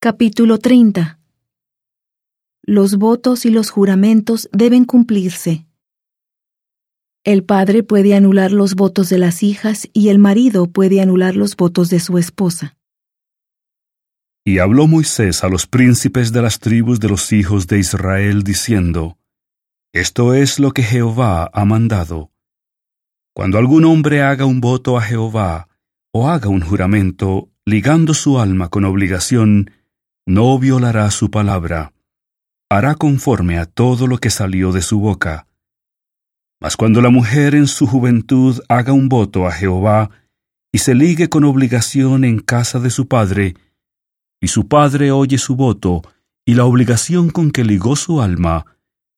Capítulo 30 Los votos y los juramentos deben cumplirse. El padre puede anular los votos de las hijas y el marido puede anular los votos de su esposa. Y habló Moisés a los príncipes de las tribus de los hijos de Israel, diciendo, Esto es lo que Jehová ha mandado. Cuando algún hombre haga un voto a Jehová, o haga un juramento, ligando su alma con obligación, no violará su palabra, hará conforme a todo lo que salió de su boca. Mas cuando la mujer en su juventud haga un voto a Jehová, y se ligue con obligación en casa de su padre, y su padre oye su voto, y la obligación con que ligó su alma,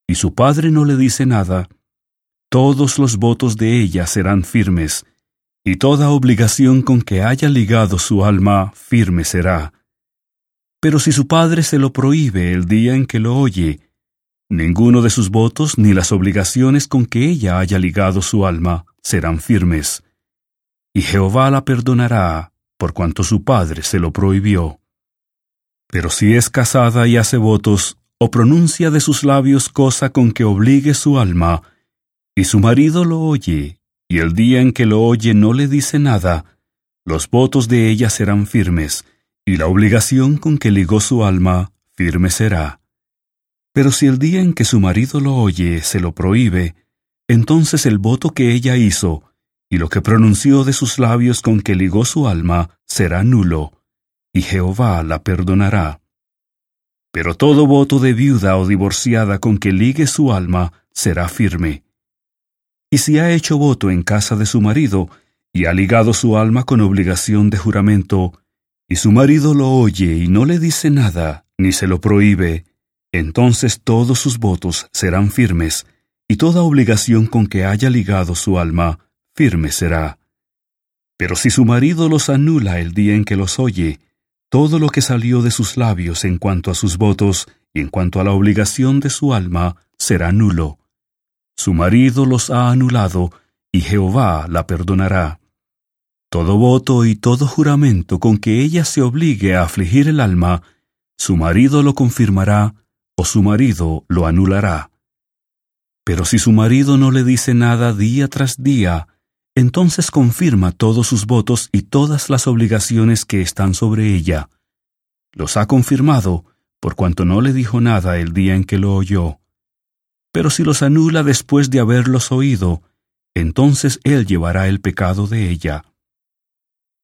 y su padre no le dice nada, todos los votos de ella serán firmes, y toda obligación con que haya ligado su alma firme será. Pero si su padre se lo prohíbe el día en que lo oye, ninguno de sus votos ni las obligaciones con que ella haya ligado su alma serán firmes. Y Jehová la perdonará por cuanto su padre se lo prohibió. Pero si es casada y hace votos, o pronuncia de sus labios cosa con que obligue su alma, y su marido lo oye, y el día en que lo oye no le dice nada, los votos de ella serán firmes, y la obligación con que ligó su alma firme será. Pero si el día en que su marido lo oye se lo prohíbe, entonces el voto que ella hizo, y lo que pronunció de sus labios con que ligó su alma, será nulo, y Jehová la perdonará. Pero todo voto de viuda o divorciada con que ligue su alma será firme. Y si ha hecho voto en casa de su marido, y ha ligado su alma con obligación de juramento, y su marido lo oye y no le dice nada, ni se lo prohíbe, entonces todos sus votos serán firmes, y toda obligación con que haya ligado su alma, firme será. Pero si su marido los anula el día en que los oye, todo lo que salió de sus labios en cuanto a sus votos y en cuanto a la obligación de su alma será nulo. Su marido los ha anulado, y Jehová la perdonará. Todo voto y todo juramento con que ella se obligue a afligir el alma, su marido lo confirmará o su marido lo anulará. Pero si su marido no le dice nada día tras día, entonces confirma todos sus votos y todas las obligaciones que están sobre ella. Los ha confirmado por cuanto no le dijo nada el día en que lo oyó. Pero si los anula después de haberlos oído, entonces él llevará el pecado de ella.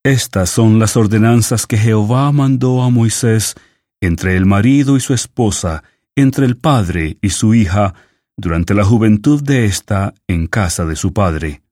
Estas son las ordenanzas que Jehová mandó a Moisés entre el marido y su esposa, entre el padre y su hija, durante la juventud de ésta en casa de su padre